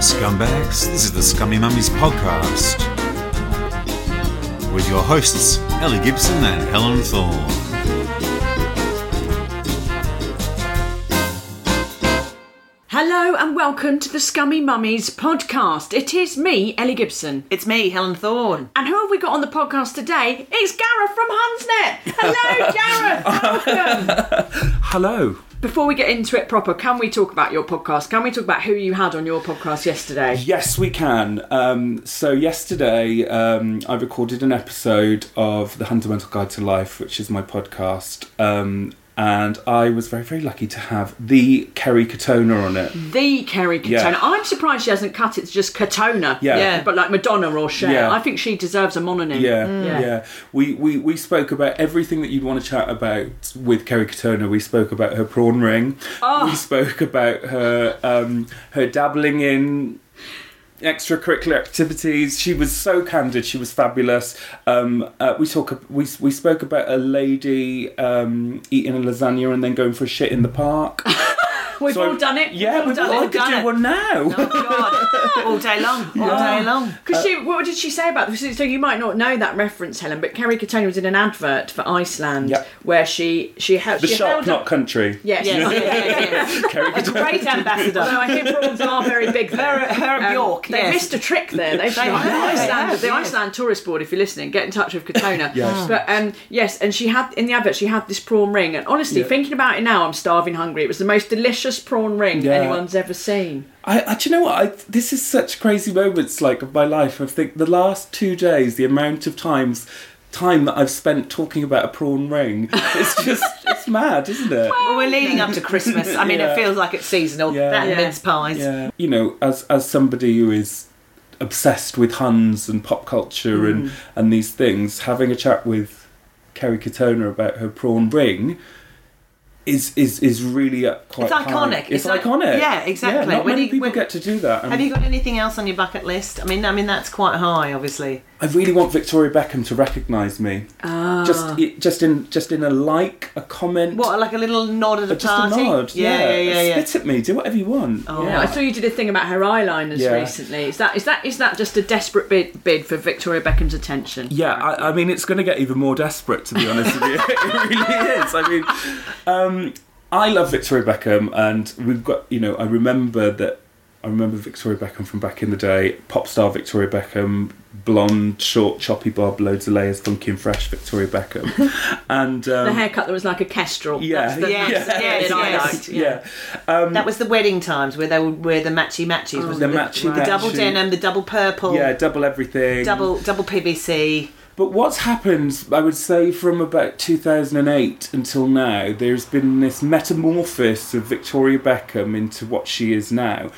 Scumbags. This is the Scummy Mummies podcast with your hosts, Ellie Gibson and Helen Thorne. Hello and welcome to the Scummy Mummies podcast. It is me, Ellie Gibson. It's me, Helen Thorne. And who have we got on the podcast today? It's Gareth from Hunsnet. Hello, Gareth. Welcome. Hello. Before we get into it proper, can we talk about your podcast? Can we talk about who you had on your podcast yesterday? Yes, we can. Um, so yesterday, um, I recorded an episode of the Hundamental Guide to Life, which is my podcast, um, and I was very, very lucky to have the Kerry Katona on it. The Kerry Katona. Yeah. I'm surprised she hasn't cut it to just Katona. Yeah. Yeah. But like Madonna or Cher. Yeah. I think she deserves a mononym. Yeah, Yeah. yeah. We, we we spoke about everything that you'd want to chat about with Kerry Katona. We spoke about her prawn ring. Oh. We spoke about her um, her dabbling in extracurricular activities. She was so candid. She was fabulous. Um, uh, we talk. We we spoke about a lady um, eating a lasagna and then going for a shit in the park. We've So all done it. Yeah, We've all we've done all, I it. could done do it. one now. Oh God, all day long, all day long. Because she, what did she say about this? So you might not know that reference, Helen, but Kerry Katona was in an advert for Iceland Yep. where she she held the she shop, held not up, country. yes, Yes, yes, yes, yes. Kerry A Katona. great ambassador. Although I think prawns are very big there. Her, her Um, Bjork, They yes. missed a trick there. They've They the Iceland, have, the. Iceland tourist board. If you're listening, get in touch with Katona. Yes. But um, yes, and she had in the advert she had this prawn ring, and honestly, Yeah. thinking about it now, I'm starving hungry. It was the most delicious prawn ring Yeah. anyone's ever seen. I, I, do you know what? I, this is such crazy moments like of my life. I think the last two days, the amount of times time that I've spent talking about a prawn ring, it's just it's mad, isn't it? Well, we're leading up to Christmas. I mean, Yeah. it feels like it's seasonal. Yeah. That and Yeah. mince pies. Yeah, you know, as as somebody who is obsessed with Huns and pop culture Mm. and and these things, having a chat with Kerry Katona about her prawn ring. Is, is is really quite It's iconic. It's, It's iconic. yeah, exactly. not When many you- people when- get to do that. and- Have you got anything else on your bucket list? I mean, I mean that's quite high, obviously. I really want Victoria Beckham to recognise me. Ah. Just, just in, just in a like, a comment, What, like a little nod at a just party? a nod. Yeah, yeah, yeah, yeah. Spit at me. Do whatever you want. Oh. Yeah, I saw you did a thing about her eyeliners Yeah. recently. Is that is that is that just a desperate bid bid for Victoria Beckham's attention? Yeah, I, I mean, it's going to get even more desperate, to be honest with you. it really is. I mean, um, I love Victoria Beckham, and we've got, you know, I remember that. I remember Victoria Beckham from back in the day, pop star Victoria Beckham, blonde, short, choppy bob, loads of layers, funky and fresh Victoria Beckham, and um, The haircut that was like a kestrel. Yeah, That's the, Yes, yes, yes. yeah. Um, That was the wedding times where they would wear the matchy matches. wasn't The it? matchy the double denim, the double purple, yeah, double everything. double double PVC. But what's happened, I would say, from about 2008 until now, there's been this metamorphosis of Victoria Beckham into what she is now.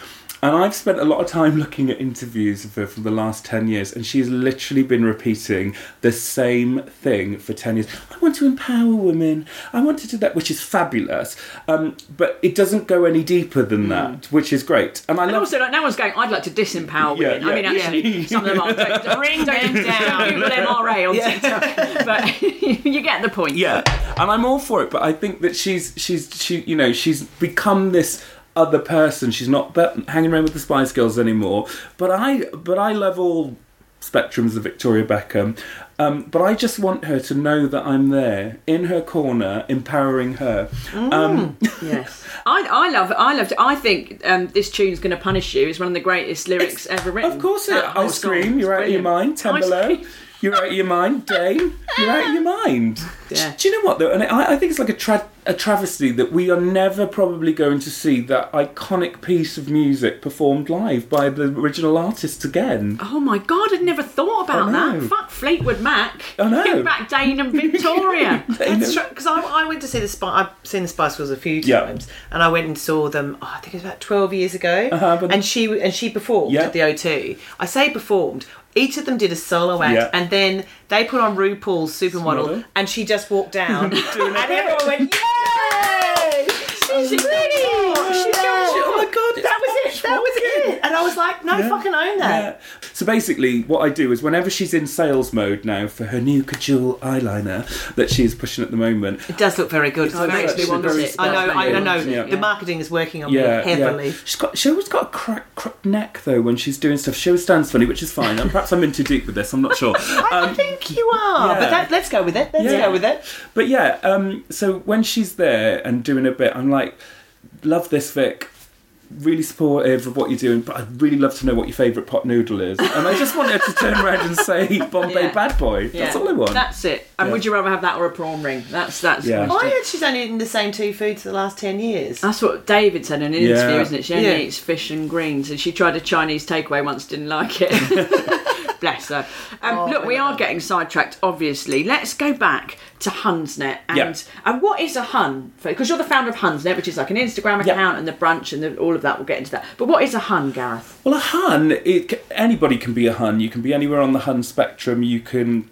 And I've spent a lot of time looking at interviews of her for the last 10 years, and she's literally been repeating the same thing for 10 years. I want to empower women. I want to do that, which is fabulous. Um, but it doesn't go any deeper than that, which is great. And I And love also, like, no one's going. I'd like to disempower Yeah, women. I mean, yeah. actually, some of them are. Don't, Bring them down. Google MRA on Yeah. TikTok, but you get the point. yeah and i'm all for it but i think that she's she's she you know she's become this other person she's not hanging around with the spice girls anymore but i but i love all spectrums of victoria beckham Um, but I just want her to know that I'm there in her corner, empowering her. Um, Yes, I, I love it. I love it. I think um, this tune's going to punish you is one of the greatest lyrics ever written. of course, it. I scream. You're out of your mind, I Tembelo. You're out of your mind, Dane. You're out of your mind. Yeah. Do you know what though? And I, I think it's like a, tra- a travesty that we are never probably going to see that iconic piece of music performed live by the original artists again. Oh my god, I'd never thought about that. Fuck Fleetwood Mac. I know. Bring back Dane and Victoria. That's true because I, I went to see the Spice. I've seen the Spice Girls a few Yeah. times, and I went and saw them. Oh, I think it was about twelve years ago. Uh-huh, and she and she performed Yeah. at the O2. I say performed. Each of them did a solo act, Yeah. and then they put on RuPaul's Supermodel, and she just walked down, and everyone went, "Yay! She's ready! She's going Oh my god! That was it. That was it. And I was like, no, fucking own that. Yeah. So basically, what I do is whenever she's in sales mode now for her new Kajal eyeliner that she's pushing at the moment, It does look very good. It makes me Actually want to very see it. I know, I, I know. Yeah. The marketing is working on yeah, me heavily. yeah. She's got she always got a crack, cracked neck though when she's doing stuff. She always stands funny, which is fine. And perhaps I'm in too deep with this. I'm not sure. I Um, think you are, yeah. but that, let's go with it. Let's Yeah. go with it. But yeah, um, so when she's there and doing a bit, I'm like, love this Vic. Really supportive of what you're doing, but I'd really love to know what your favourite pot noodle is. And I just want her to turn around and say Bombay Yeah. Bad Boy. That's all I want. That's it. And Yeah. would you rather have that or a prawn ring? That's that's Yeah. I heard she's only eaten the same two foods for the last 10 years. That's what David said in an Yeah. interview, isn't it? She only Yeah. eats fish and greens, and she tried a Chinese takeaway once, didn't like it. Bless her. Um, Oh, look, we are getting sidetracked, obviously. Let's go back to Hunsnet. And, Yeah. and what is a Hun? Because you're the founder of Hunsnet, which is like an Instagram Yeah. account and the brunch and the, all of that. We'll get into that. But what is a Hun, Gareth? Well, a Hun, it, anybody can be a Hun. You can be anywhere on the Hun spectrum. You can,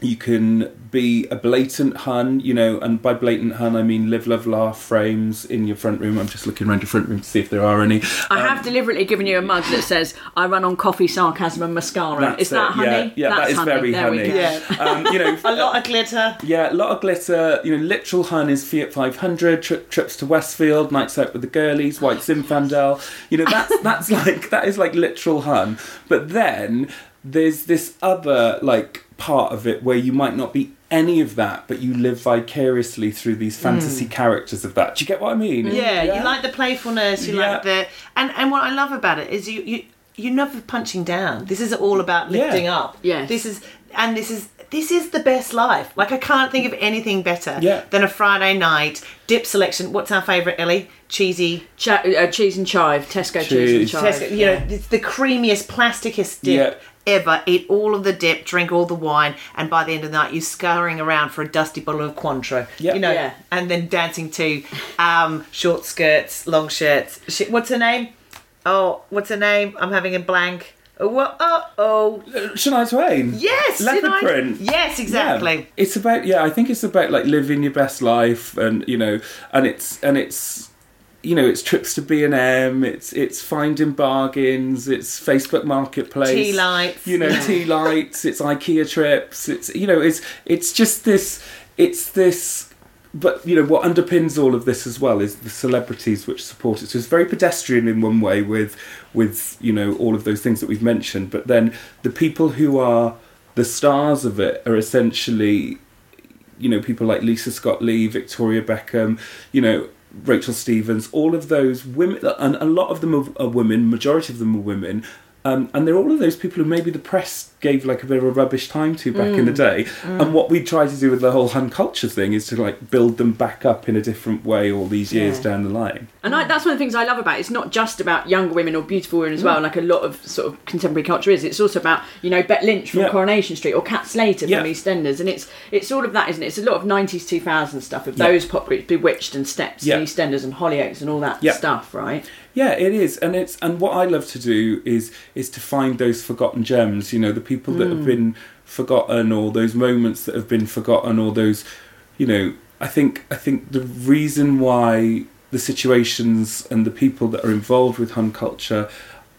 you can be a blatant Hun, you know, and by blatant Hun I mean live, love, laugh frames in your front room. I'm just looking around your front room to see if there are any. I Um, have deliberately given you a mug that says, I run on coffee, sarcasm, and mascara. Is that it, honey? Yeah, yeah That's that is very There we honey. go. Yeah. Um, you know, A lot of glitter. Yeah, a lot of glitter. You know, literal Hun is Fiat 500, tri- trips to Westfield, nights out with the girlies, White Zinfandel. You know, that's that's like that is like literal Hun. But then there's this other like part of it where you might not be any of that, but you live vicariously through these fantasy characters of that. Do you get what I mean? Yeah, you like the playfulness, you Yeah. like the. And, and what I love about it is you. you you're never punching down. This is all about lifting Yeah. up. Yeah. This is and this is this is the best life. Like I can't think of anything better Yeah. than a Friday night dip selection. What's our favourite, Ellie? Cheesy Ch- uh, cheese and chive, Tesco cheese, Cheese. and chive. Tesco, you know, it's the creamiest, plasticest dip ever. Eat all of the dip, drink all the wine, and by the end of the night, you're scurrying around for a dusty bottle of Cointreau. Yeah. You know, Yeah. and then dancing to um, short skirts, long shirts. Sh- What's her name? Oh, what's her name? I'm having a blank. Oh, what? oh, oh. Shania Twain. Yes, Leopard did I- print. Yes, exactly. Yeah. It's about yeah, I think it's about like living your best life and you know and it's and it's you know, it's trips to B and M, it's it's finding bargains, it's Facebook Marketplace, Tea lights. you know, tea lights, it's IKEA trips, it's you know, it's it's just this, it's this. But you know what underpins all of this as well is the celebrities which support it. So it's very pedestrian in one way with with you know all of those things that we've mentioned. But then the people who are the stars of it are essentially you know people like Lisa Scott Lee, Victoria Beckham, you know Rachel Stevens, all of those women, and a lot of them are, women. Majority of them are women. Um, and they're all of those people who maybe the press gave like a bit of a rubbish time to back in the day. And what we try to do with the whole Hun culture thing is to like build them back up in a different way all these years Yeah. down the line. And I, that's one of the things I love about it. It's not just about younger women or beautiful women as well, like a lot of sort of contemporary culture is. It's also about, you know, Bet Lynch from Yeah. Coronation Street or Kat Slater Yeah. from EastEnders. And it's it's all of that, isn't it? It's a lot of 90s, 2000s stuff of Yeah. those pop groups, B*Witched and Steps Yeah. and EastEnders and Hollyoaks and all that Yeah. stuff, right? Yeah, it is, and it's and what I love to do is is to find those forgotten gems. You know, the people that have mm. been forgotten, or those moments that have been forgotten, or those, you know, I think I think the reason why the situations and the people that are involved with Hun culture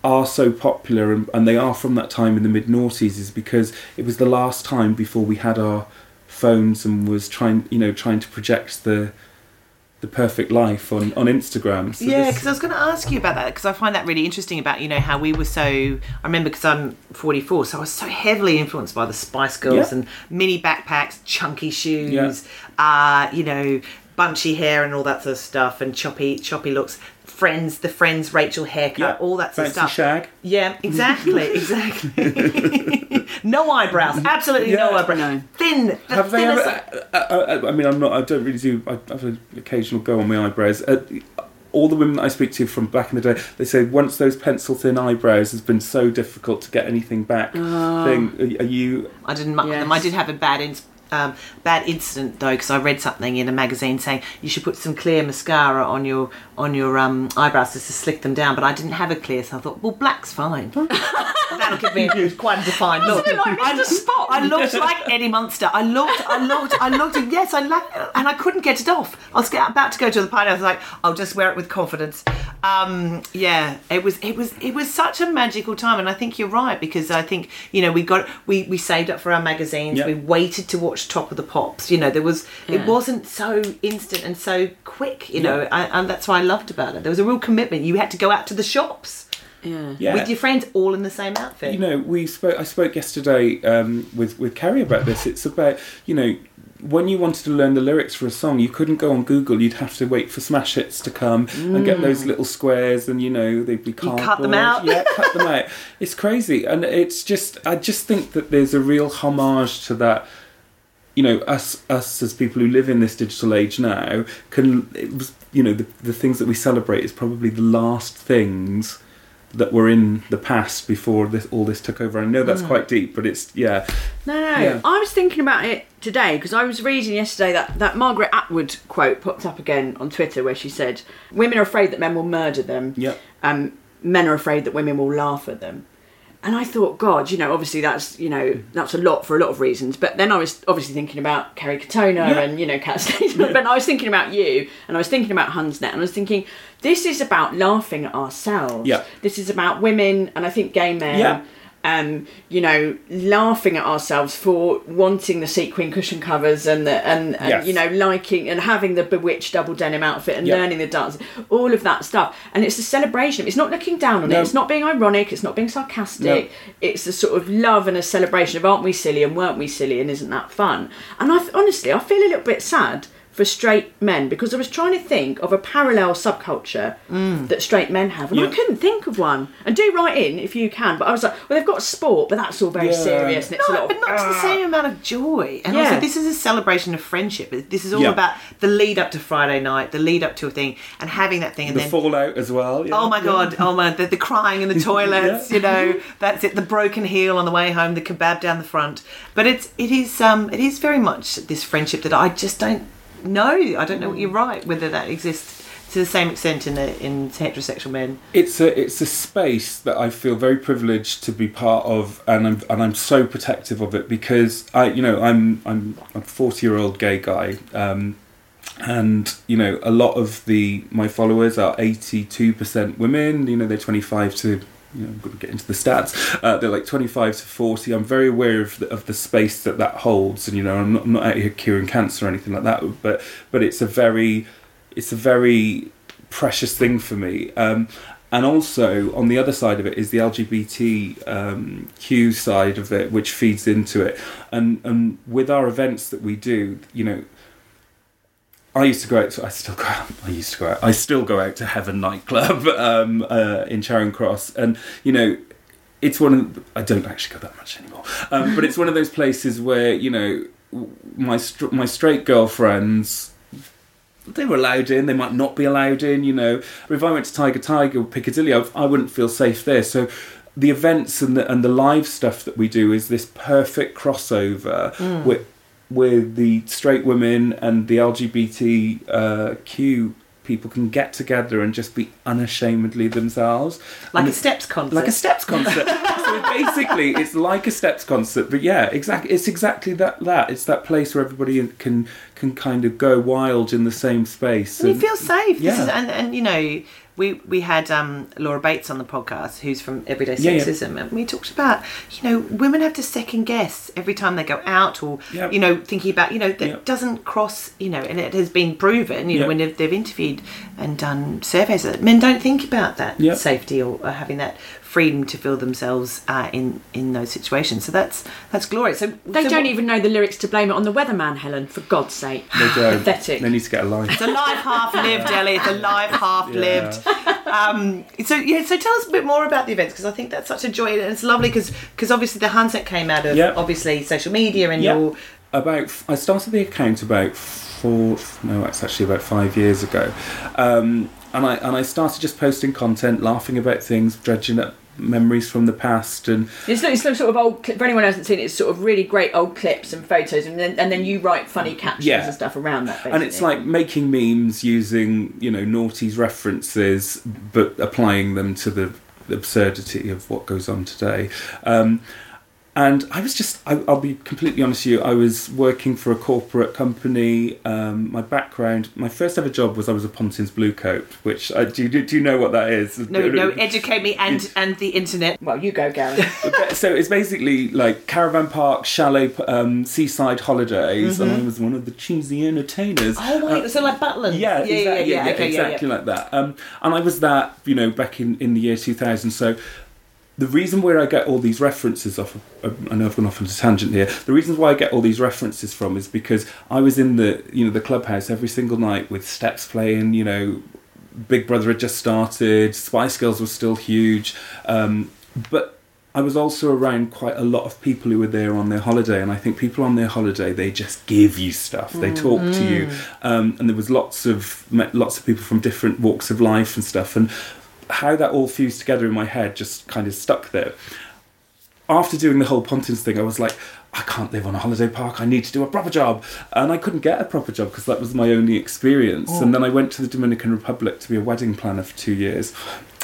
are so popular and, and they are from that time in the mid noughties is because it was the last time before we had our phones and was trying you know trying to project the the perfect life on on Instagram. So yeah, this- because I was going to ask you about that because I find that really interesting about you know how we were so. I remember because I'm 44, so I was so heavily influenced by the Spice Girls Yeah. and mini backpacks, chunky shoes, Yeah. uh, you know, bunchy hair and all that sort of stuff, and choppy choppy looks. Friends, the Friends Rachel haircut, Yeah. all that sort of stuff. shag. Yeah, exactly, exactly. no eyebrows, absolutely no eyebrows. No. Thin. the Have they ever? Uh, uh, I mean, I'm not. I don't really do. I have an occasional go on my eyebrows. Uh, all the women that I speak to from back in the day, they say once those pencil thin eyebrows has been so difficult to get anything back. Thing, are, you? I didn't muck them. I did have a bad in, um, bad incident though because I read something in a magazine saying you should put some clear mascara on your on your um, eyebrows just to slick them down. But I didn't have a clear, so I thought, well, black's fine. That'll give me a quite a defined look. like I, Mr. Spock. I looked like Eddie Munster. I looked, I looked, I looked, and yes, I lacked, and I couldn't get it off. I was about to go to the party. I was like, I'll just wear it with confidence. Um, yeah, it was, it was, it was such a magical time, and I think you're right because I think you know we got we we saved up for our magazines. Yeah. We waited to watch Top of the Pops. You know, there was it wasn't so instant and so quick. You know, I, and that's what I loved about it. There was a real commitment. You had to go out to the shops Yeah. Yeah. with your friends, all in the same outfit. you know, we spoke. I spoke yesterday um, with with Kerry about this. It's about you know. When you wanted to learn the lyrics for a song, you couldn't go on Google. You'd have to wait for smash hits to come and get those little squares, and you know they'd be cardboard. cut them out. Yeah, cut them out. It's crazy, and it's just. I just think that there's a real homage to that. You know, us us as people who live in this digital age now can. It was, you know, the the things that we celebrate is probably the last things that were in the past before this all this took over. I know that's quite deep, but it's yeah, No, no. Yeah. I was thinking about it today because I was reading yesterday that, that Margaret Atwood quote popped up again on Twitter where she said, Women are afraid that men will murder them. Yep. Um, men are afraid that women will laugh at them. And I thought, God, you know, obviously that's you know mm. that's a lot for a lot of reasons. But then I was obviously thinking about Kerry Katona Yeah. and you know Cat Stevens. But I was thinking about you, and I was thinking about Hunsnet, and I was thinking this is about laughing at ourselves. Yeah. This is about women, and I think gay men Yeah. Um, you know, laughing at ourselves for wanting the sequin cushion covers and the and, and Yes. you know liking and having the B*Witched double denim outfit and Yeah. learning the dance, all of that stuff. And it's a celebration. It's not looking down on No. it. It's not being ironic. It's not being sarcastic. No. It's a sort of love and a celebration of aren't we silly and weren't we silly and isn't that fun? And I honestly, I feel a little bit sad for straight men because I was trying to think of a parallel subculture that straight men have, and I Mm. Couldn't think of one. And do write in if you can. But I was like, well, they've got sport, but that's all very Yeah. serious, and it's a No, of. but not to the same amount of joy. And Yeah. also, this is a celebration of friendship. This is all Yeah. about the lead up to Friday night, the lead up to a thing, and having that thing, and the then. fallout as well. yeah. Oh my god! Oh my, the, the crying in the toilets. You know, that's it. The broken heel on the way home, the kebab down the front. But it's it is um it is very much this friendship that I just don't know. I don't know what you're right whether that exists to the same extent in the in heterosexual men. It's a it's a space that I feel very privileged to be part of, and I'm and I'm so protective of it because I you know I'm I'm a forty year old gay guy, um, and you know a lot of the my followers are eighty two percent women. You know they're twenty five to. You know, I'm going to get into the stats. Uh, they're like 25 to 40. I'm very aware of the, of the space that that holds, and you know, I'm not, I'm not out here curing cancer or anything like that. But but it's a very it's a very precious thing for me. Um, and also on the other side of it is the LGBTQ um, side of it, which feeds into it. And and with our events that we do, you know, I used to go out. To, I still go out. I used to go out. I still go out to Heaven nightclub um, uh, in Charing Cross, and you know, it's one of. The, I don't actually go that much anymore, um, but it's one of those places where you know, my my straight girlfriends they were allowed in. They might not be allowed in. You know, if I went to Tiger Tiger or Piccadilly, I, I wouldn't feel safe there. So, the events and the and the live stuff that we do is this perfect crossover with with the straight women and the LGBTQ uh, people can get together and just be unashamedly themselves. Like And a steps concert. like a steps concert. so basically, it's like a steps concert, but yeah, exactly. It's exactly that. That it's that place where everybody can can kind of go wild in the same space. And you feel safe. This Yeah. is, and, and you know, we we had um, Laura Bates on the podcast, who's from Everyday Yeah, yeah. Sexism, and we talked about you know women have to second guess every time they go out, or Yep. you know thinking about you know that Yep. doesn't cross you know, and it has been proven you know when they've, they've interviewed and done surveys that men don't think about that Yep. safety or, or having that freedom to feel themselves uh, in in those situations. So that's that's glorious. So They so don't what- even know the lyrics to blame it on the weatherman, Helen. For God's sake, They don't. pathetic. They need to get a life. It's a life half lived, Ellie. It's a life half lived. Um, so yeah, so tell us a bit more about the events because I think that's such a joy and it's lovely because because obviously the Hunsnet came out of Yep. obviously social media and Yeah. your About I started the account about four. No, it's actually about five years ago, um, and I and I started just posting content, laughing about things, dredging up memories from the past, and It's, it's sort of old. Clip, for anyone who hasn't seen it, it's sort of really great old clips and photos, and then and then you write funny captions Yeah. and stuff around that. Basically. and it's like making memes using you know naughty's references, but applying them to the absurdity of what goes on today. Um, and I was just, I, I'll be completely honest with you, I was working for a corporate company. Um, my background, my first ever job was I was a Pontins Blue Coat, which, I, do, you, do you know what that is? no no educate me and and the internet. well, you go, Gary. so it's basically like caravan park, chalet, um, seaside holidays, and I was one of the cheesy entertainers. Oh my, so like Butlins. Yeah, yeah, exactly, yeah, yeah, okay, yeah, exactly yeah. like that. Um, and I was that, you know, back in, in the year 2000. So the reason where I get all these references off, of, I know I've gone off on a tangent here. The reasons why I get all these references from is because I was in the, you know, the clubhouse every single night with steps playing, you know, Big Brother had just started, Spice Girls was still huge, um, but I was also around quite a lot of people who were there on their holiday, and I think people on their holiday they just give you stuff, they talk to you, um, and there was lots of met lots of people from different walks of life and stuff, and how that all fused together in my head just kind of stuck there. After doing the whole Pontins thing, I was like, I can't live on a holiday park. I need to do a proper job, and I couldn't get a proper job because that was my only experience. And then I went to the Dominican Republic to be a wedding planner for two years.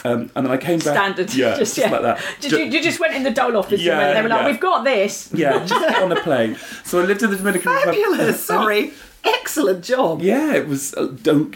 Um, and then I came back. Standard. yeah, just, just yeah. like that. Did Ju- you, you just went in the dole office Yeah, and they were like, yeah. "We've got this." yeah, just on a plane. So I lived in the Dominican Republic. Fabulous. Sorry, excellent job. Yeah, it was. Uh, don't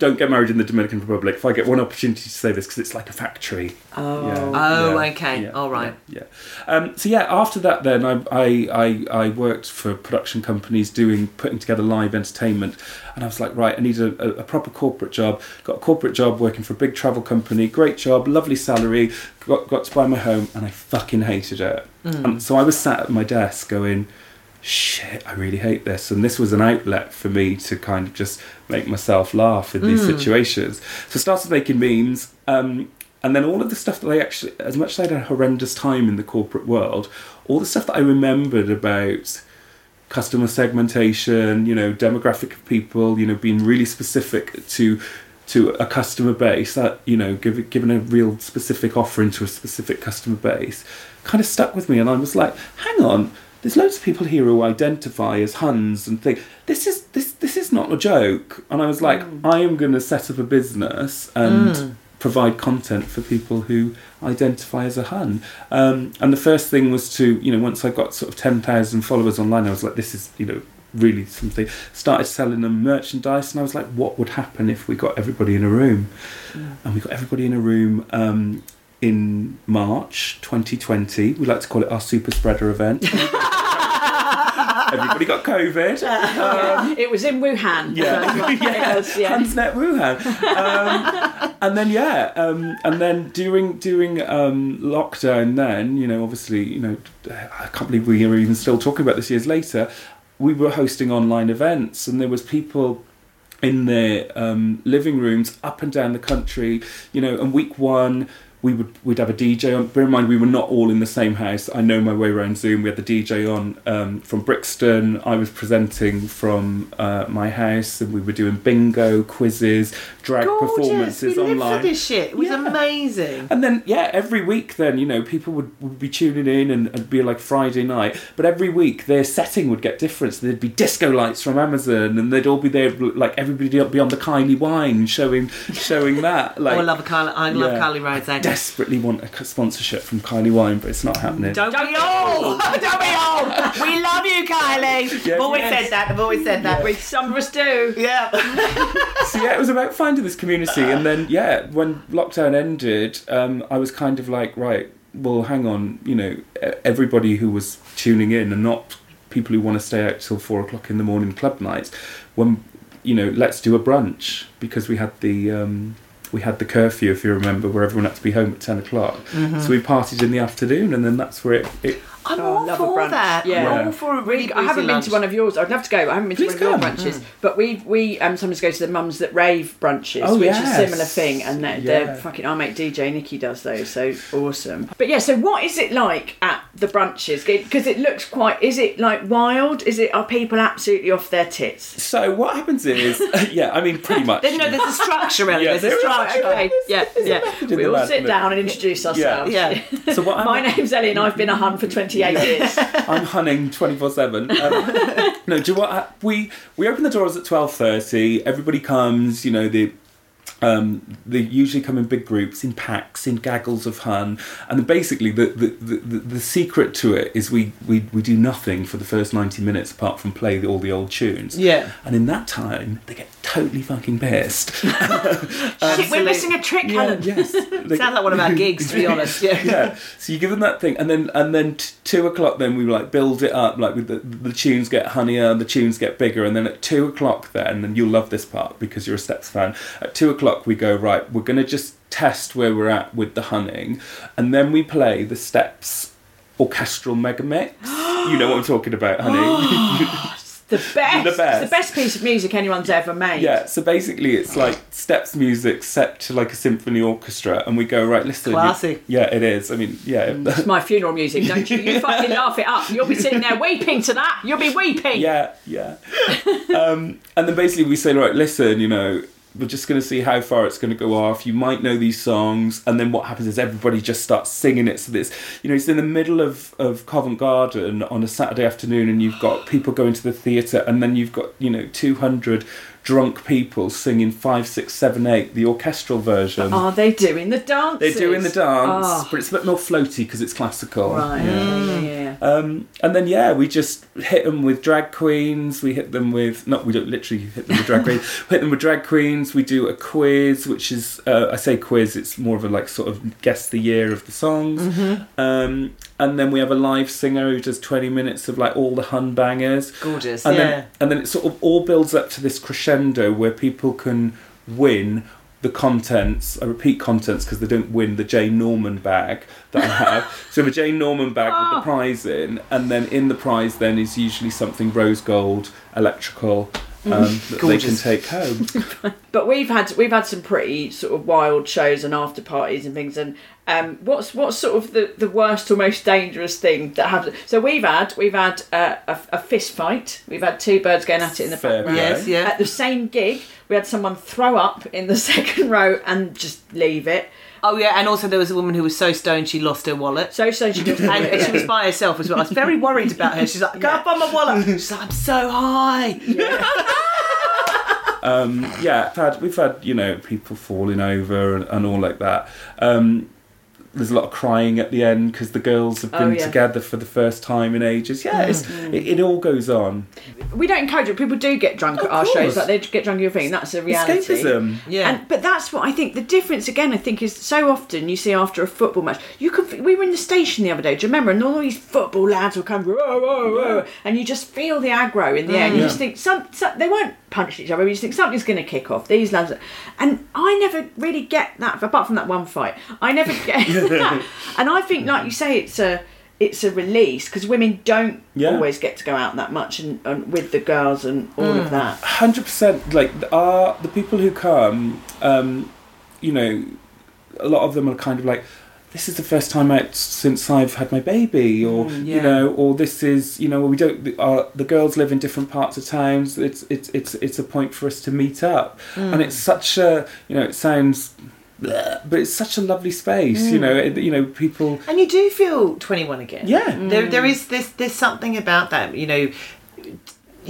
don't get married in the Dominican Republic. If I get one opportunity to say this, because it's like a factory. Oh. Oh, okay. All right. Yeah. yeah. Um, so yeah, after that, then I, I I I worked for production companies doing putting together live entertainment, and I was like, right, I need a, a, a proper corporate job. Got a corporate job working for a big travel company. Great job, lovely salary. Got got to buy my home, and I fucking hated it. And so I was sat at my desk going shit, I really hate this. And this was an outlet for me to kind of just make myself laugh in these situations. So I started making memes. Um, and then all of the stuff that I actually, as much as I had a horrendous time in the corporate world, all the stuff that I remembered about customer segmentation, you know, demographic of people, you know, being really specific to to a customer base that you know give, given a real specific offering to a specific customer base kind of stuck with me and i was like hang on there's loads of people here who identify as huns and think this is this this is not a joke. And i was like i am going to set up a business and provide content for people who identify as a hun. Um, and the first thing was to you know once i got sort of 10,000 followers online i was like this is you know really something. Started selling them merchandise and i was like what would happen if we got everybody in a room? And we got everybody in a room um, in march 2020 we like to call it our super spreader event everybody got covid um, It was in Wuhan. yeah, So, yeah. it was, yeah. Hunsnet Wuhan. Um, and then yeah, um, and then during during um, lockdown, then you know, obviously, you know, I can't believe we are even still talking about this years later. We were hosting online events, and there was people in their um, living rooms up and down the country. You know, and week one. We would we'd have a DJ on. Bear in mind, we were not all in the same house. I know my way around Zoom. We had the DJ on um, from Brixton. I was presenting from uh, my house, and we were doing bingo, quizzes, drag Gorgeous. performances we lived online. for this shit. It was Yeah. amazing. And then, yeah, every week, then you know, people would, would be tuning in and it'd be like Friday night. But every week, their setting would get different. So there'd be disco lights from Amazon, and they'd all be there, like everybody would be on the Kylie wine, showing showing that. Like, oh, I love a Kylie. I love Yeah. Kylie Rose. I desperately want a sponsorship from Kylie Wine, but it's not happening. Don't, we all? Don't we all? We love you, Kylie. Yes, I've always yes. said that. I've always said that. We, some of us do. Yeah. so yeah, it was about finding this community, and then yeah, when lockdown ended, um, I was kind of like, right, well, hang on, you know, everybody who was tuning in, and not people who want to stay out till four o'clock in the morning club nights, when you know, let's do a brunch because we had the. Um, we had the curfew, if you remember, where everyone had to be home at ten o'clock. Mm-hmm. So we partied in the afternoon, and then that's where it. it I'm Oh, all love a for brunch. that. Yeah. I'm all for a really We, I haven't boozy been to one of yours. I'd love to go. I haven't been Please to one of your brunches. But we we um, sometimes go to the mums that rave brunches, Oh, which yes. is a similar thing. And they're, Yeah. they're fucking. Our mate DJ Nikki does those, so awesome. But yeah, so what is it like at the brunches? Because it looks quite. Is it like wild? Is it? Are people absolutely off their tits? So what happens is, yeah, I mean, pretty much. Then, no, there's a structure, Ellie. Yeah, there's a there is structure. Okay, yeah, yeah. method in We the all sit down and introduce ourselves. Yeah. So what My name's Ellie, and I've been a hun for 28 years. I'm twenty four seven. Um, No, do you know what we we open the doors at twelve thirty. Everybody comes. You know the. Um, they usually come in big groups, in packs, in gaggles of hun, and basically the the, the, the secret to it is we, we, we do nothing for the first ninety minutes apart from play the, all the old tunes. Yeah. and in that time they get totally fucking pissed. Shit, we're missing a trick, Helen. yes, They- Sounds like one of our gigs, to be honest. Yeah. yeah. So you give them that thing, and then and then t- two o'clock, then we like build it up. Like with the, the tunes get honeyer, the tunes get bigger, and then at two o'clock, then and you'll love this part because you're a Steps fan. At two o'clock, we go right. We're gonna just test where we're at with the hunning, and then we play the Steps orchestral mega mix. you know what I'm talking about, honey. The best. The best. It's the best piece of music anyone's ever made. Yeah, so basically it's like steps music set to like a symphony orchestra, and we go right. Listen, you- yeah, it is. I mean, yeah, It's my funeral music, don't you? You fucking laugh it up. You'll be sitting there weeping to that. You'll be weeping. yeah, yeah. um, and then basically we say, right, listen, you know, we're just going to see how far it's going to go off. You might know these songs, and then what happens is everybody just starts singing it. So this, you know, it's in the middle of of Covent Garden on a Saturday afternoon, and you've got people going to the theatre, and then you've got you know two hundred drunk people singing five, six, seven, eight, the orchestral version. Are they doing the dance? They're doing the dance, Oh. but it's a bit more floaty because it's classical. Right. Yeah. yeah. Um, and then yeah, we just hit them with drag queens. We hit them with not we don't literally hit them with drag queens. We hit them with drag queens. We do a quiz, which is uh, I say quiz. It's more of a like sort of guess the year of the songs. Um, and then we have a live singer who does twenty minutes of like all the hun bangers. Gorgeous, And yeah. then and then it sort of all builds up to this crescendo where people can win the contents, I repeat contents because they don't win the Jane Norman bag that I have. so the Jane Norman bag with the oh. prize in, and then in the prize then is usually something rose gold, electrical, um, that they can take home. But we've had we've had some pretty sort of wild shows and after parties and things. And um, what's what's sort of the, the worst or most dangerous thing that happened? So we've had we've had uh, a, a fist fight. We've had two birds going at it in the Fair background. Yes, yeah. At the same gig, we had someone throw up in the second row and just leave it. Oh yeah, and also there was a woman who was so stoned she lost her wallet. So so she just and, and she was by herself as well. I was very worried about her. She's like, "Go find my wallet." She's like, "I'm so high." um, yeah, we've had, we've had you know people falling over and, and all like that. Um, there's a lot of crying at the end because the girls have Oh, been yeah. together for the first time in ages. Yeah, it's, mm. it, it all goes on. we don't encourage it. People do get drunk Of at our shows. Like they get drunk at your thing. That's a reality. Escapism. Yeah. And but that's what I think. The difference again, I think, is so often you see after a football match. You could. We were in the station the other day. Do you remember? And all these football lads will come, whoa, whoa, whoa, and you just feel the aggro in the air. And you just think some, some they won't punch each other. But you just think something's going to kick off. These lads, are- and I never really get that. Apart from that one fight, I never get that. And I think, like you say, it's a. It's a release because women don't Yeah. always get to go out that much and, and with the girls and all Mm. of that. hundred percent. Like are the people who come, um, you know, a lot of them are kind of like, this is the first time out since I've had my baby, or Mm, you know, or this is, you know, we don't. The, uh, the girls live in different parts of towns. It's it's it's it's a point for us to meet up, Mm. and it's such a, you know, it sounds. Bleh, But it's such a lovely space, you Mm. know. It, you know, people. And you do feel 21 again. Yeah. There, there is this. There's something about that. You know,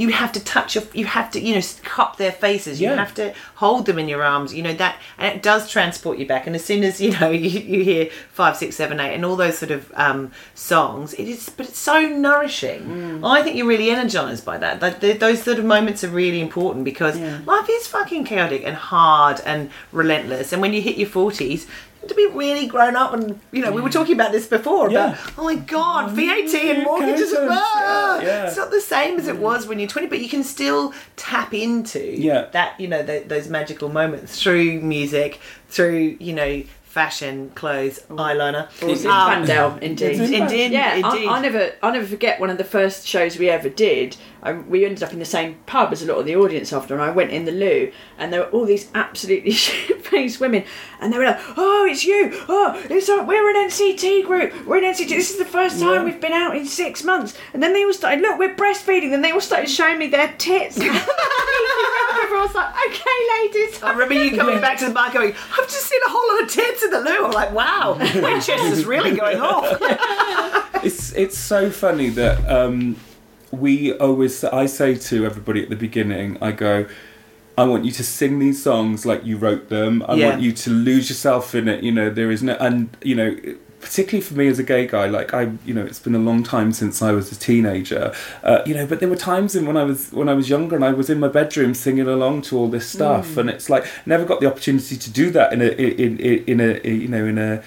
you have to touch your, you have to, you know, cup their faces. You Yeah. have to hold them in your arms. You know that, and it does transport you back. And as soon as you know you, you hear five, six, seven, eight, and all those sort of um, songs, it is, but it's so nourishing. I think you're really energized by that. Like th those sort of moments are really important because life is fucking chaotic and hard and relentless. And when you hit your forties. To be really grown up, and you know, we were talking about this before. About Yeah. oh my god, VAT and mortgages. accountants, ah! yeah, yeah. It's not the same as it was when you're 20, but you can still tap into Yeah. that, you know, th those magical moments through music, through, you know, fashion, clothes, eyeliner. It's Um, Vandale, indeed. It's in Indeed, Yeah, indeed. I, I never, I never forget one of the first shows we ever did. Um, we ended up in the same pub as a lot of the audience after, and I went in the loo, and there were all these absolutely shit-faced women, and they were like, "Oh, it's you! Oh, it's uh, we're an NCT group. We're an NCT. This is the first time we've been out in six months." And then they all started, "Look, we're breastfeeding." Then they all started showing me their tits. Everyone was like, "Okay, ladies." I remember you coming back to the bar going, I've just seen a whole lot of tits in the loo. I'm like, wow, Winchester's really going off. it's it's so funny that um, we always I say to everybody at the beginning I go I want you to sing these songs like you wrote them. I Yeah. want you to lose yourself in it you know there is no and you know particularly for me as a gay guy like I you know it's been a long time since I was a teenager uh, you know but there were times in when I was when I was younger and I was in my bedroom singing along to all this stuff. And it's like never got the opportunity to do that in a in in, in a you know in a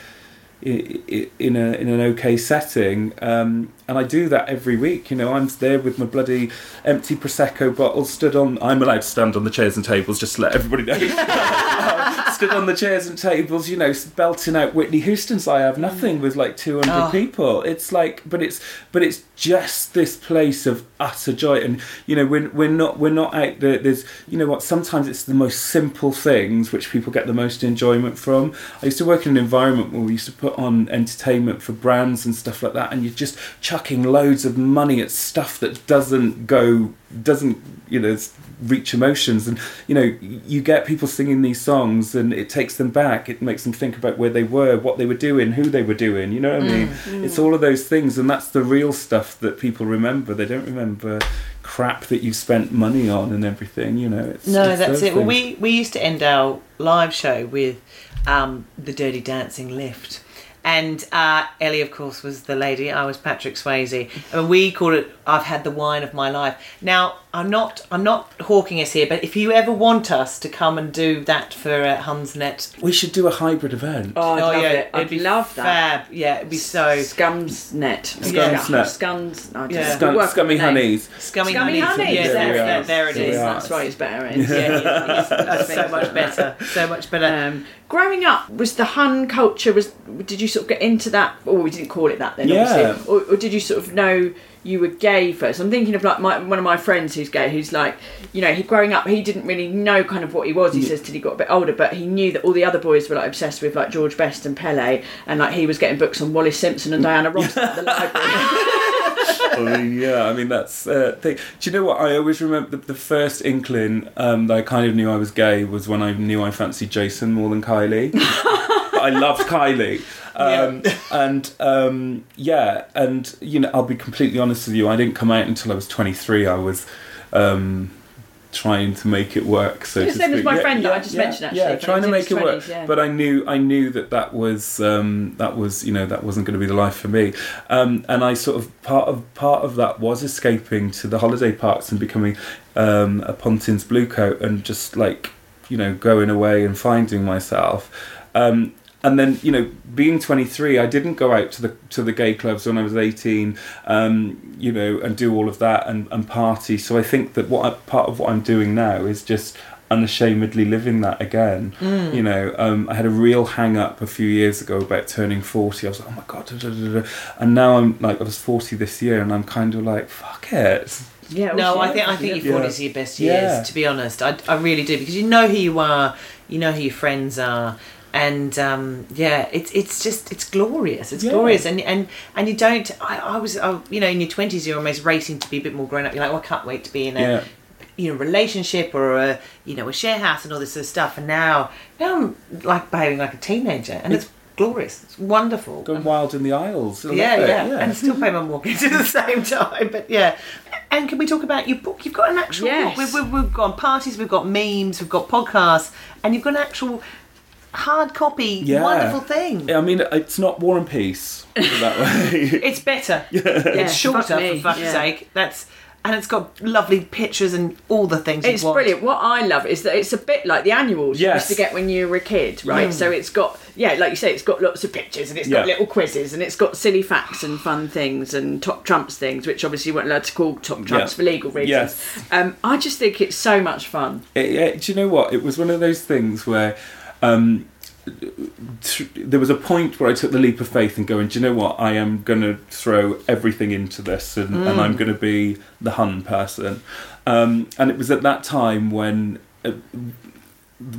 in a in an okay setting, um, and I do that every week. You know, I'm there with my bloody empty prosecco bottle, stood on. I'm allowed to stand on the chairs and tables, just to let everybody know. Um, stood on the chairs and tables, you know, belting out Whitney Houston's "I Have Nothing" with like 200 Oh. Ah. people. It's like, but it's but it's just this place of utter joy, and you know, we're we're not we're not out there. There's you know what? Sometimes it's the most simple things which people get the most enjoyment from. I used to work in an environment where we used to put on entertainment for brands and stuff like that, and you're just chucking loads of money at stuff that doesn't go doesn't you know reach emotions. And you know you get people singing these songs and it takes them back. It makes them think about where they were what they were doing who they were doing you know what i mean? It's all of those things and that's the real stuff that people remember. They don't remember crap that you've spent money on and everything you know? It's, No, it's that's it. Well, we, we used to end our live show with um, the Dirty Dancing lift. And uh, Ellie, of course, was the lady. I was Patrick Swayze, and we called it "I've had the wine of my life." Now, I'm not I'm not hawking us here, but if you ever want us to come and do that for uh, Hunsnet, we should do a hybrid event Oh, I'd love it. I'd it'd love that. Fab. Yeah, it'd be so Scums net. Scums. Scums. I Yeah. just Scum- work scummy honeys scummy, Scummy honey. Honeys, Yeah, there there, there, are. it There is. we. That's why he's better. Is. Yeah, he's, he's so much better. So much better. Um, growing up, was the Hun culture? Was did you sort of get into that? Or we didn't call it that then, Yeah. obviously. Or, or did you sort of know you were gay first? I'm thinking of like my, one of my friends who's gay, who's like, you know, he growing up, he didn't really know kind of what he was. He says till he got a bit older, but he knew that all the other boys were like obsessed with like George Best and Pele, and like he was getting books on Wallis Simpson and mm. Diana Ross at the library. I mean, yeah, I mean that's uh, thing. Do you know what? I always remember the, the first inkling um, that I kind of knew I was gay was when I knew I fancied Jason more than Kylie. I loved Kylie. Um, And um, yeah, and you know, I'll be completely honest with you. I didn't come out until I was 23. I was um, trying to make it work. So Yeah, to same as my friend that I just mentioned, actually, Yeah, trying to make it work. yeah. But I knew I knew that that was um, that was you know that wasn't going to be the life for me. Um, and I sort of part of part of that was escaping to the holiday parks and becoming um, a Pontins bluecoat and just like you know going away and finding myself. Um, and then you know being 23 i didn't go out to the to the gay clubs when i was 18 um, you know and do all of that and, and party so i think that what I, part of what i'm doing now is just unashamedly living that again you know um, i had a real hang up a few years ago about turning 40 i was like oh my god da, da, da, da. and now i'm like i was 40 this year and i'm kind of like fuck it yeah, No, I think I think Yeah. your forties are your best years. Yeah. To be honest, I, I really do because you know who you are, you know who your friends are, and um, yeah, it's it's just it's glorious. It's Yeah. glorious, and and and you don't. I, I was, I, you know, in your twenties, you're almost racing to be a bit more grown up. You're like, oh, I can't wait to be in a. Yeah. You know, relationship or a you know a share house and all this sort of stuff, and now now I'm like behaving like a teenager, and it's glorious. It's wonderful. Going wild in the aisles. I love yeah, yeah, and still pay my mortgage at the same time. But yeah, and can we talk about your book? You've got an actual Yes. book. We've, we've, we've got parties, we've got memes, we've got podcasts, and you've got an actual hard copy, Yeah. wonderful thing. I mean, it's not War and Peace that way. It's better. Yeah, It's shorter, fuck for fuck's yeah. sake. That's and it's got lovely pictures and all the things. It's you want. brilliant. What I love is that it's a bit like the annuals you used to get when you were a kid, right? Mm. So it's got, yeah, like you say, it's got lots of pictures and it's got little quizzes and it's got silly facts and fun things and top trumps things, which obviously you weren't allowed to call top trumps Yeah. for legal reasons. Yes. Um, I just think it's so much fun. It, it- do you know what? It was one of those things where um, th- there was a point where I took the leap of faith and going, do you know what? I am going to throw everything into this and, and I'm going to be the Hun person. Um, and it was at that time when. Uh,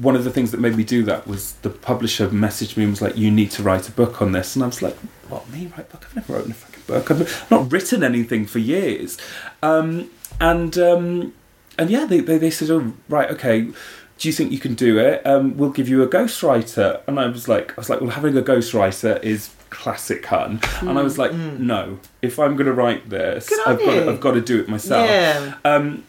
one of the things that made me do that was the publisher messaged me and was like, "You need to write a book on this," and I was like, "What me write a book? I've never written a fucking book. I've not written anything for years." Um, and um, and yeah, they, they they said, "Oh, right, okay." Do you think you can do it? Um, we'll give you a ghostwriter. And I was like, I was like, well, having a ghostwriter is classic Hun. And I was like, no, if I'm going to write this, I've got, to, I've got to do it myself. Yeah. Um,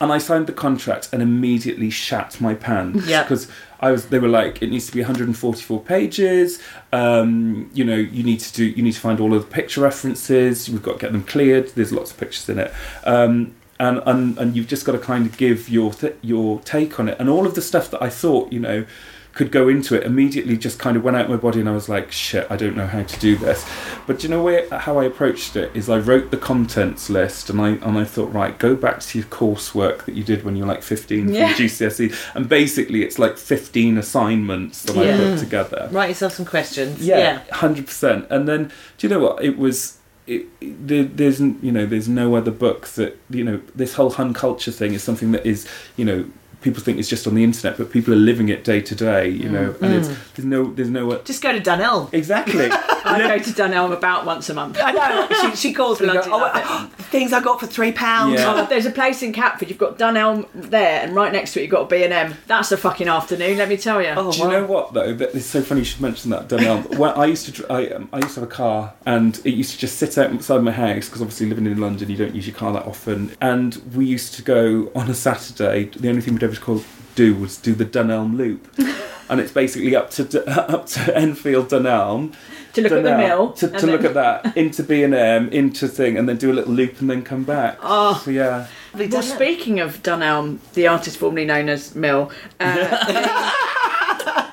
and I signed the contract and immediately shat my pants because I was. They were like, it needs to be 144 pages. Um, you know, you need to do. You need to find all of the picture references. We've got to get them cleared. There's lots of pictures in it. Um, and, and and you've just got to kind of give your th- your take on it and all of the stuff that I thought you know could go into it immediately just kind of went out of my body and I was like shit I don't know how to do this but do you know where, how I approached it is I wrote the contents list and I and I thought right go back to your coursework that you did when you were like 15 Yeah. from GCSE and basically it's like 15 assignments that I put together Write yourself some questions. yeah, hundred percent. And then, do you know what? It was. It, it, there's you know there's no other book that you know this whole Hun culture thing is something that is you know people think it's just on the internet, but people are living it day to day. You mm. know, and it's mm. there's no there's no uh, Just go to Dunelm. exactly. I go to Dunelm about once a month. I know. She, she calls me. and Oh, oh, things I got for three pounds. Yeah. Oh, there's a place in Catford. You've got Dunelm there, and right next to it you've got B and M. That's a fucking afternoon. Let me tell you. Oh, Do you wow. know what though? That it's so funny you should mention that. Dunelm. when I used to, I, um, I used to have a car, and it used to just sit outside my house because obviously living in London, you don't use your car that often. And we used to go on a Saturday. The only thing we'd ever call, do was do the Dunelm Loop, and it's basically up to up to Enfield Dunelm. To look at the mill, to, and to look at that into B and M into thing, and then do a little loop and then come back. Oh. so yeah. Well, speaking of Dunelm, the artist formerly known as Mill, uh,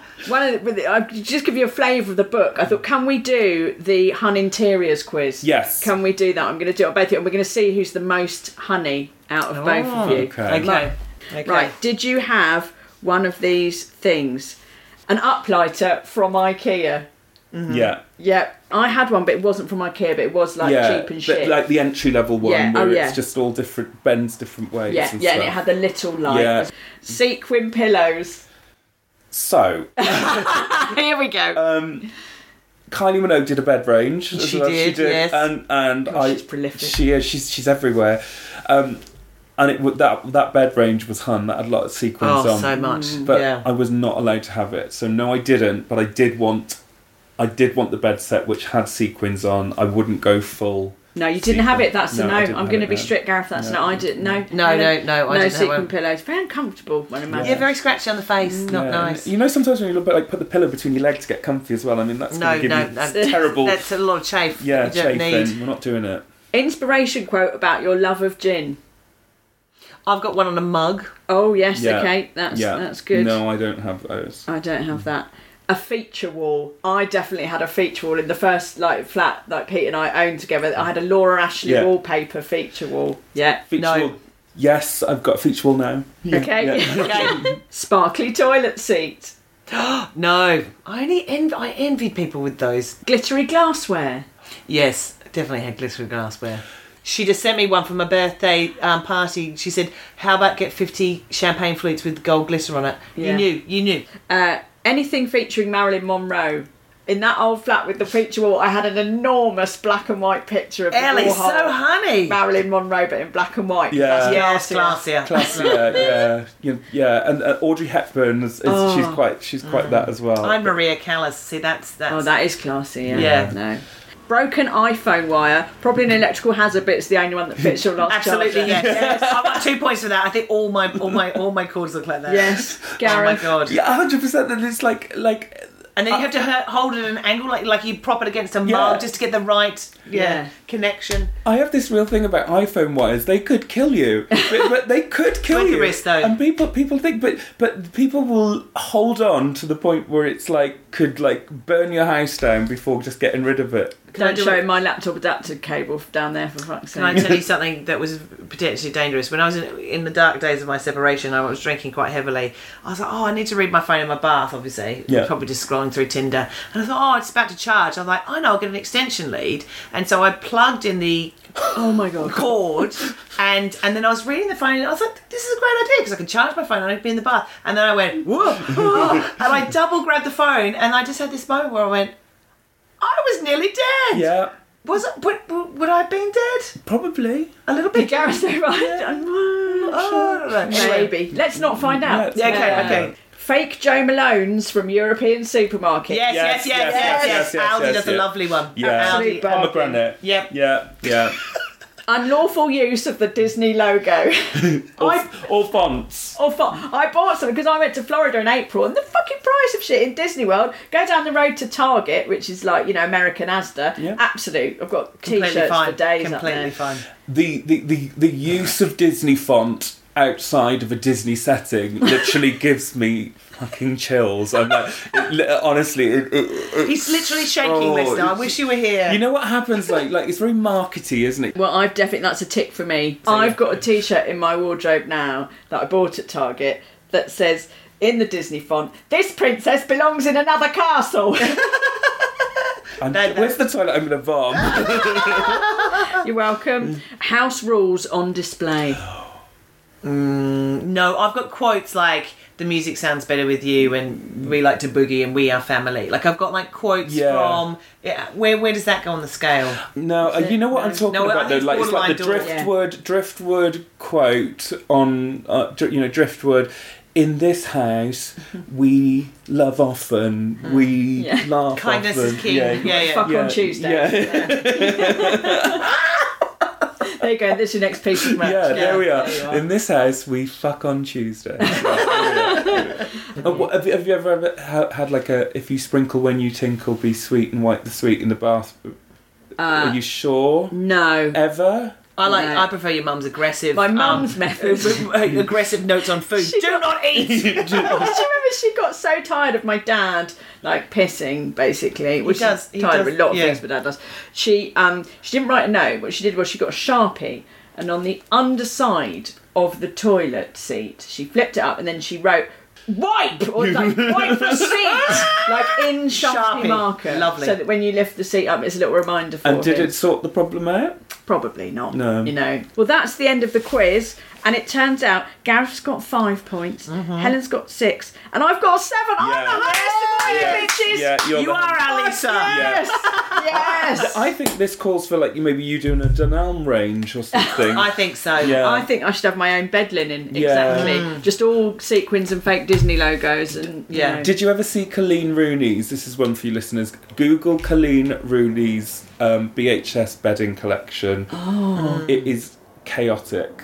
one of the, with the, I'll just give you a flavour of the book. I thought, can we do the Hun Interiors quiz? Yes. Can we do that? I'm going to do it on both, of you, and we're going to see who's the most honey out of both of you. okay. Okay. Okay. Right? Did you have one of these things? An uplighter from IKEA. Yeah. Yeah, I had one, but it wasn't from IKEA, but it was like yeah, cheap and but shit. like the entry level one Yeah, where oh, yeah. it's just all different bends different ways. yeah, and yeah, and it had the little like Yeah. sequin pillows. So Here we go. um, Kylie Minogue did a bed range. She well. did, yes. and and I she's prolific. She is. She's she's everywhere. Um, and it would- that that bed range was Hun. That had a lot of sequins on. Oh, on. so much. Mm. But yeah. I was not allowed to have it. So no, I didn't. But I did want. I did want the bed set which had sequins on. I wouldn't go full. no, you didn't have it. That's a No, no. I didn't I'm going to be no. strict, Gareth. That's no. No. I didn't. no. No, no, no, I no sequin pillows. Very uncomfortable. I imagine. yeah, very scratchy on the face. Not Yeah, nice. You know, sometimes when you look, like put the pillow between your legs to get comfy as well. I mean, that's No, going to give no, you that's terrible. That's a lot of chafe. yeah, you chafing. We're not doing it. Inspiration quote about your love of gin. I've got one on a mug. Oh yes, Yeah. okay, that's yeah, that's good. No, I don't have those. I don't have that. A feature wall. I definitely had a feature wall in the first like flat that Pete and I owned together. I had a Laura Ashley Yeah. wallpaper feature wall. Yeah. Feature No. wall. Yes, I've got a feature wall now. Okay. Okay. Sparkly toilet seat. no, I only envy. I envied people with those. Glittery glassware. Yes, definitely had glittery glassware. She just sent me one for my birthday um, party. She said, "How about get fifty champagne flutes with gold glitter on it?" Yeah. You knew. You knew. Uh, anything featuring Marilyn Monroe. in that old flat with the picture wall, I had an enormous black and white picture of the Ellie, Warhol so honey. Marilyn Monroe, but in black and white. Yeah. That's Yes, classier. classier. yeah, yeah, yeah, yeah. And uh, Audrey Hepburn is, is she's quite she's quite that as well. I'm Maria Callas. See, that's that's. Oh, that is classy. Yeah. Yeah. No. Broken iPhone wire. Probably an electrical hazard, but it's the only one that fits your last Absolutely charger. yes. yes. I've got two points for that. I think all my all my all my cords look like that. Yes, Gareth. Oh my Gareth. god. yeah, hundred percent. And it's like like And then you uh, have to h- hold it at an angle, like like you prop it against a mug, Yeah. just to get the right yeah, Yeah. connection. I have this real thing about iPhone wires. They could kill you, but, but they could kill With the you. wrist, though. And people people think, but but people will hold on to the point where it's like could like burn your house down before just getting rid of it. Can I Don't do show it? my laptop adapter cable down there for fuck's sake. Can I sake. tell you something that was potentially dangerous? When I was in, in the dark days of my separation, I was drinking quite heavily. I was like, oh, I need to read my phone in my bath, obviously. Yeah. Probably just scrolling through Tinder. And I thought, oh, it's about to charge. I was like, I know, I'll get an extension lead. And so I plugged in the Oh my god. cord and and then I was reading the phone and I was like, this is a great idea because I can charge my phone and I'd be in the bath. And then I went, whoa, and I double grabbed the phone and I just had this moment where I went, I was nearly dead. Yeah, Was it? Would, would, I have been dead? probably. A little Did bit. Gareth say right? Oh, I don't know. Maybe. Let's not find out. Yeah, okay, Uh, okay. Fake Joe Malone's from European supermarkets. Yes, yes, yes, yes, yes. yes, yes, Aldi yes, does a lovely one. Yeah. Aldi. Absolute bargain. Pomegranate. Yep. Yeah, yeah. Unlawful use of the Disney logo. Or, I or fonts. Oh, fuck. I bought some because I went to Florida in April and the fucking price of shit in Disney World. Go down the road to Target, which is like, you know, American Asda. Yeah. Absolute. I've got t Completely shirts fine. for days up Completely there. fine. The, the, the, the use of Disney font outside of a Disney setting literally gives me fucking chills. I'm like, it, honestly, it, it, it, He's literally shaking, Oh, listener. I wish you were here. You know what happens? Like, like it's very markety, isn't it? Well, I've definitely, that's a tick for me. I've got a t shirt in my wardrobe now that I bought at Target that says, in the Disney font, this princess belongs in another castle. And No, no. where's the toilet? I'm gonna vom. You're welcome. House rules on display. Oh, No, I've got quotes like the music sounds better with you and we like to boogie and we are family. Like I've got like quotes Yeah. from yeah, where where does that go on the scale? No, uh, you know what I'm talking No, about though. Like it's like the borderline driftwood, driftwood quote on, uh, you know, driftwood. In this house, we love often. We Yeah. laugh Kindness often. is king. Yeah, yeah. Fuck yeah, on Tuesday. Yeah, There you go. This is your next piece of merch. yeah, there we are. there are. In this house, we fuck on Tuesday. Oh, what- have, you, have you ever, ever had like a if you sprinkle when you tinkle, be sweet and wipe the sweet in the bath? Uh, are you sure? No. Ever? I like No. I prefer your mum's aggressive My mum's um, method. aggressive notes on food. She Do got- not eat. Do you remember she got so tired of my dad like pissing basically which does, she's he tired of does, a lot of yeah. things but dad does she um she didn't write a note what she did was she got a sharpie and on the underside of the toilet seat she flipped it up and then she wrote wipe or like wipe the seat like in sharpie, Sharpie. marker Lovely. so that when you lift the seat up it's a little reminder for And did him. it sort the problem out? Probably not. No. You know. Well, that's the end of the quiz, and it turns out Gareth's got five points, mm-hmm. Helen's got six, and I've got seven. I'm Yeah. the highest of all Yeah. you bitches. Yeah, you're You the- are Alisa. Yes. yes. I think this calls for like maybe you doing a Dunelm range or something. I think so. Yeah. I think I should have my own bed linen. Yeah. Exactly. Just all sequins and fake Disney logos, and you Yeah. know. Did you ever see Coleen Rooney's? This is one for you listeners. Google Coleen Rooney's um, BHS bedding collection. Oh. It is chaotic.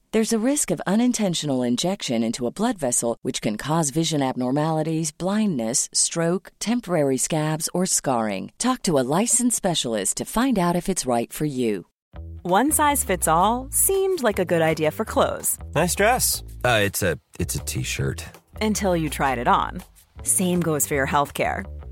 There's a risk of unintentional injection into a blood vessel, which can cause vision abnormalities, blindness, stroke, temporary scabs, or scarring. Talk to a licensed specialist to find out if it's right for you. One size fits all seemed like a good idea for clothes Nice dress. Uh, it's a it's a t-shirt. until you tried it on. Same goes for your healthcare.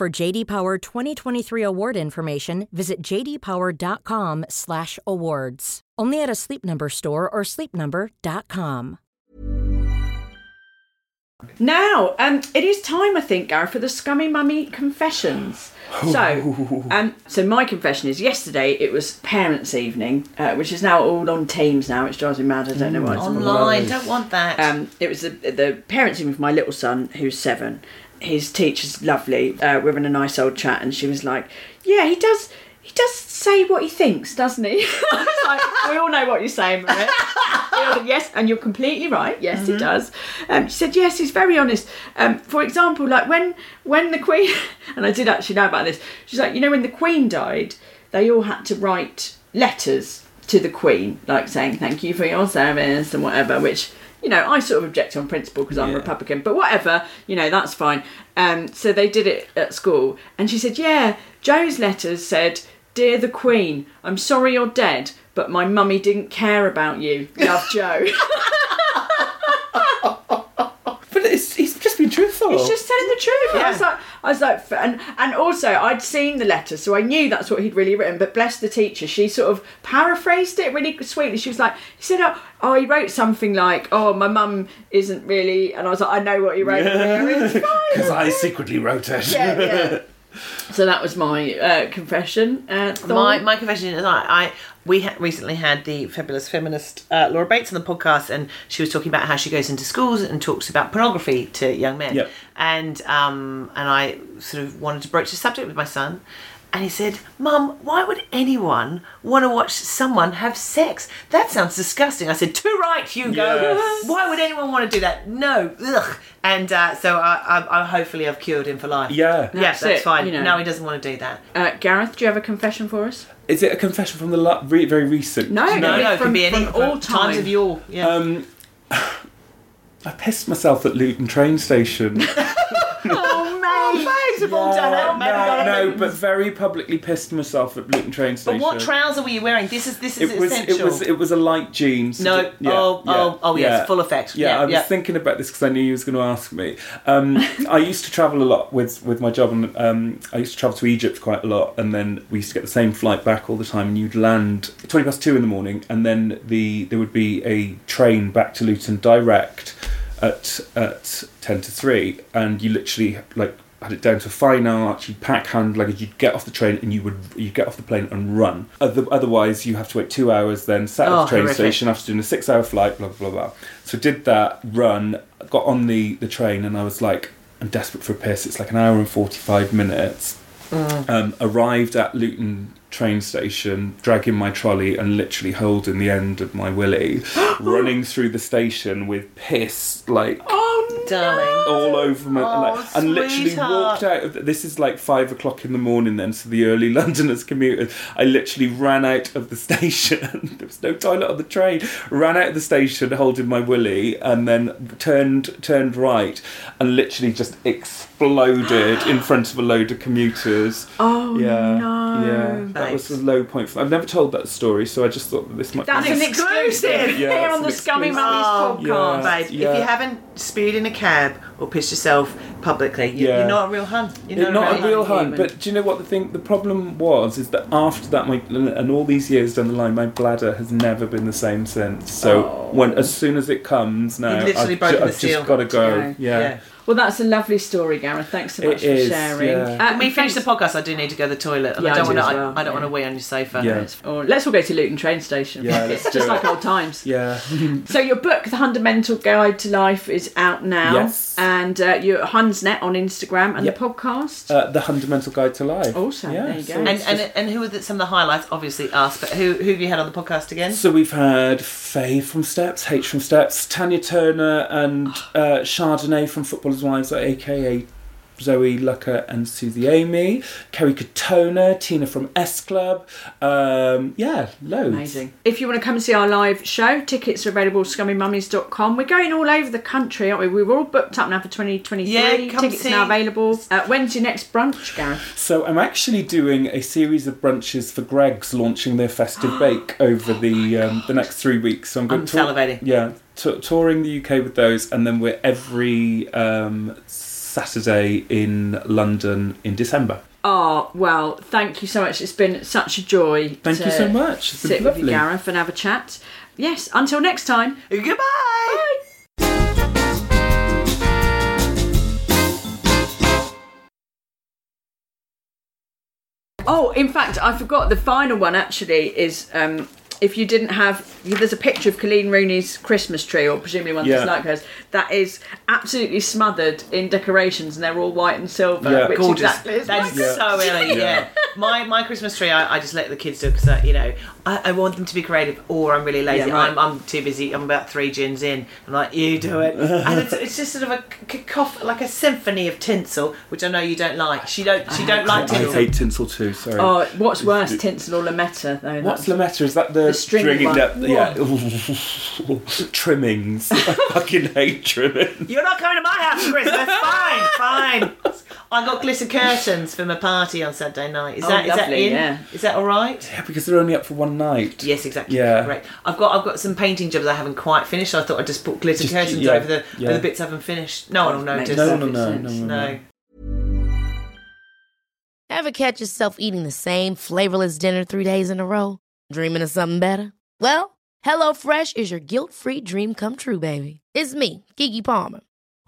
For JD Power 2023 award information, visit jdpower.com/awards. Only at a Sleep Number store or sleepnumber.com. Now, um, it is time, I think, Gareth, for the Scummy Mummy confessions. So, um, so my confession is yesterday it was parents' evening, uh, which is now all on Teams now, which drives me mad. I don't know why. It's Online, don't want that. Um, it was the, the parents' evening for my little son, who's seven. His teacher's lovely. Uh, we're having a nice old chat, and she was like, "Yeah, he does. He does say what he thinks, doesn't he?" I was like, "We all know what you're saying, Maria." yes, and you're completely right. Yes, he does. Um, she said, "Yes, he's very honest." Um, for example, like when when the Queen, and I did actually know about this. She's like, you know, when the Queen died, they all had to write letters to the Queen, like saying thank you for your service and whatever, which. You know, I sort of object on principle because I'm Yeah. Republican, but whatever, you know, that's fine. Um, so they did it at school, and she said, "Yeah, Joe's letters said, dear the Queen, I'm sorry you're dead, but my mummy didn't care about you. Love, Joe." But it's, he's just been truthful. He's just telling the truth. I was like, I was like, and and also I'd seen the letter, so I knew that's what he'd really written. But bless the teacher, she sort of paraphrased it really sweetly. She was like, he said, oh, oh he wrote something like, oh, my mum isn't really, and I was like, I know what he wrote. Because I secretly wrote it. Yeah, yeah. So that was my uh, confession. Uh, My, my confession is I, I we ha- recently had the fabulous feminist uh, Laura Bates on the podcast, and she was talking about how she goes into schools and talks about pornography to young men. Yep. And um, and I sort of wanted to broach the subject with my son, and he said, "Mum, why would anyone want to watch someone have sex? That sounds disgusting." I said, "Too right, Hugo. Yes. Why would anyone want to do that? No, ugh." And uh, so I, I, I hopefully I've cured him for life. Yeah. Yeah, That's that's, it, fine. you know. No, he doesn't want to do that. uh, Gareth, do you have a confession for us? Is it a confession from the la- re- very recent? No, No, From- no, it from- could be any from all times time. of your yeah. Um, I pissed myself at Luton train station. oh. We've all done it. Maybe no, no, but very publicly pissed myself at Luton train station. But what trouser were you wearing? This is this is it was essential. it was it was a light jeans. No, oh, oh, oh, yes, full effect. Yeah, Yeah, I was thinking about this because I knew you was going to ask me. Um, I used to travel a lot with with my job, and um, I used to travel to Egypt quite a lot, and then we used to get the same flight back all the time. And you'd land twenty past two in the morning, and then the there would be a train back to Luton direct at at ten to three, and you literally like had it down to a fine art. You'd pack hand luggage. You'd get off the train and you would you get off the plane and run. Other, otherwise, you have to wait two hours. Then sat at Oh, the train horrific. station after doing a six-hour flight. Blah blah blah. So did that run. Got on the the train and I was like, I'm desperate for a piss. It's like an hour and forty-five minutes. Um, arrived at Luton train station, dragging my trolley and literally holding the end of my willy, running through the station with piss like Oh, darling. all over my Oh, like, and literally walked out of this is like five o'clock in the morning then so the early londoners commuters i literally ran out of the station. There was no toilet on the train. Ran out of the station holding my willy and then turned turned right and literally just exploded in front of a load of commuters. Oh, yeah no. yeah that was a low point for, me. i've never told that story so i just thought that this might That's be an exclusive Yeah, here on the Scummy. Mummies Oh, podcast. Yeah. Babe, Yeah. if you haven't spewed in a cab or pissed yourself, publicly. You, Yeah. You're not a real hun. You're It's not a real real hun. hunt, but do you know what the thing? The problem was is that after that, my and all these years down the line, my bladder has never been the same since. So oh. when as soon as it comes now, I've, ju- I've just got to go. go. Yeah. Yeah. Well, that's a lovely story, Gareth. Thanks so much It for is, sharing. yeah. Uh, When we finish the podcast, I do need to go to the toilet, and Yeah, I I don't do want to. as I, well, I don't yeah. want to wee on your sofa. Yeah. Or let's all go to Luton train station. Yeah, it's let's just do like it. old times. Yeah. So your book, The Hundamental Guide to Life, is out now. Yes. And uh, your Hunsnet on Instagram and Yep. the podcast. uh, the Hundamental Guide to Life. Also, yeah, there you go. And, and just- and who are the, some of the highlights? Obviously us, but who who have you had on the podcast again? So we've had Faye from Steps, H from Steps, Tanya Turner, and uh, Chardonnay from Footballers' Wives, aka Zoe Lucker and Susie Amy, Kerry Katona, Tina from S Club. Um, yeah, loads. Amazing. If you want to come and see our live show, tickets are available at scummymummies.com. We're going all over the country, aren't we? We're all booked up now for 2023. Yeah, come tickets see- now available. Uh, when's your next brunch, Gareth? So I'm actually doing a series of brunches for Greggs launching their festive bake over the um, the next three weeks. So I'm going I'm to salivating. Yeah, t- touring the UK with those, and then we're every um, Saturday in London in December. Oh, well, thank you so much. It's been such a joy. Thank to you so much. It's been sit with you. Gareth, and have a chat. Yes, until next time. Goodbye. Oh, in fact, I forgot the final one actually is um, if you didn't have, there's a picture of Coleen Rooney's Christmas tree, or presumably one that's Yeah. like hers, that is absolutely smothered in decorations and they're all white and silver. Yeah. which Gorgeous. Exactly is That's my so early. Yeah. My my Christmas tree, I, I just let the kids do because uh, you know I, I want them to be creative, or I'm really lazy. Yeah, right. I'm, I'm too busy. I'm about three gins in. I'm like, you do it, and it's, it's just sort of a cacophony, like a symphony of tinsel, which I know you don't like. She don't. She don't like tinsel. I tinsel. hate tinsel too. Sorry. Oh, what's worse, tinsel or lametta? Though. What's Lametta? Is that the, The string stringing one. up? Yeah. Trimmings. I fucking hate trimming. You're not coming to my house for Christmas. fine, fine. I got glitter curtains for my party on Saturday night. Is Oh, that is that lovely, in? yeah. Is that all right? Yeah, because they're only up for one night. Yes, exactly. Yeah. Great. I've got I've got some painting jobs I haven't quite finished. So I thought I'd just put glitter Just- curtains yeah, over the yeah. over the bits I haven't finished. No one will notice. No, no, perfect no, sense. no, no, No. Ever catch yourself eating the same flavorless dinner three days in a row? Dreaming of something better? Well, HelloFresh is your guilt-free dream come true, baby. It's me, Keke Palmer.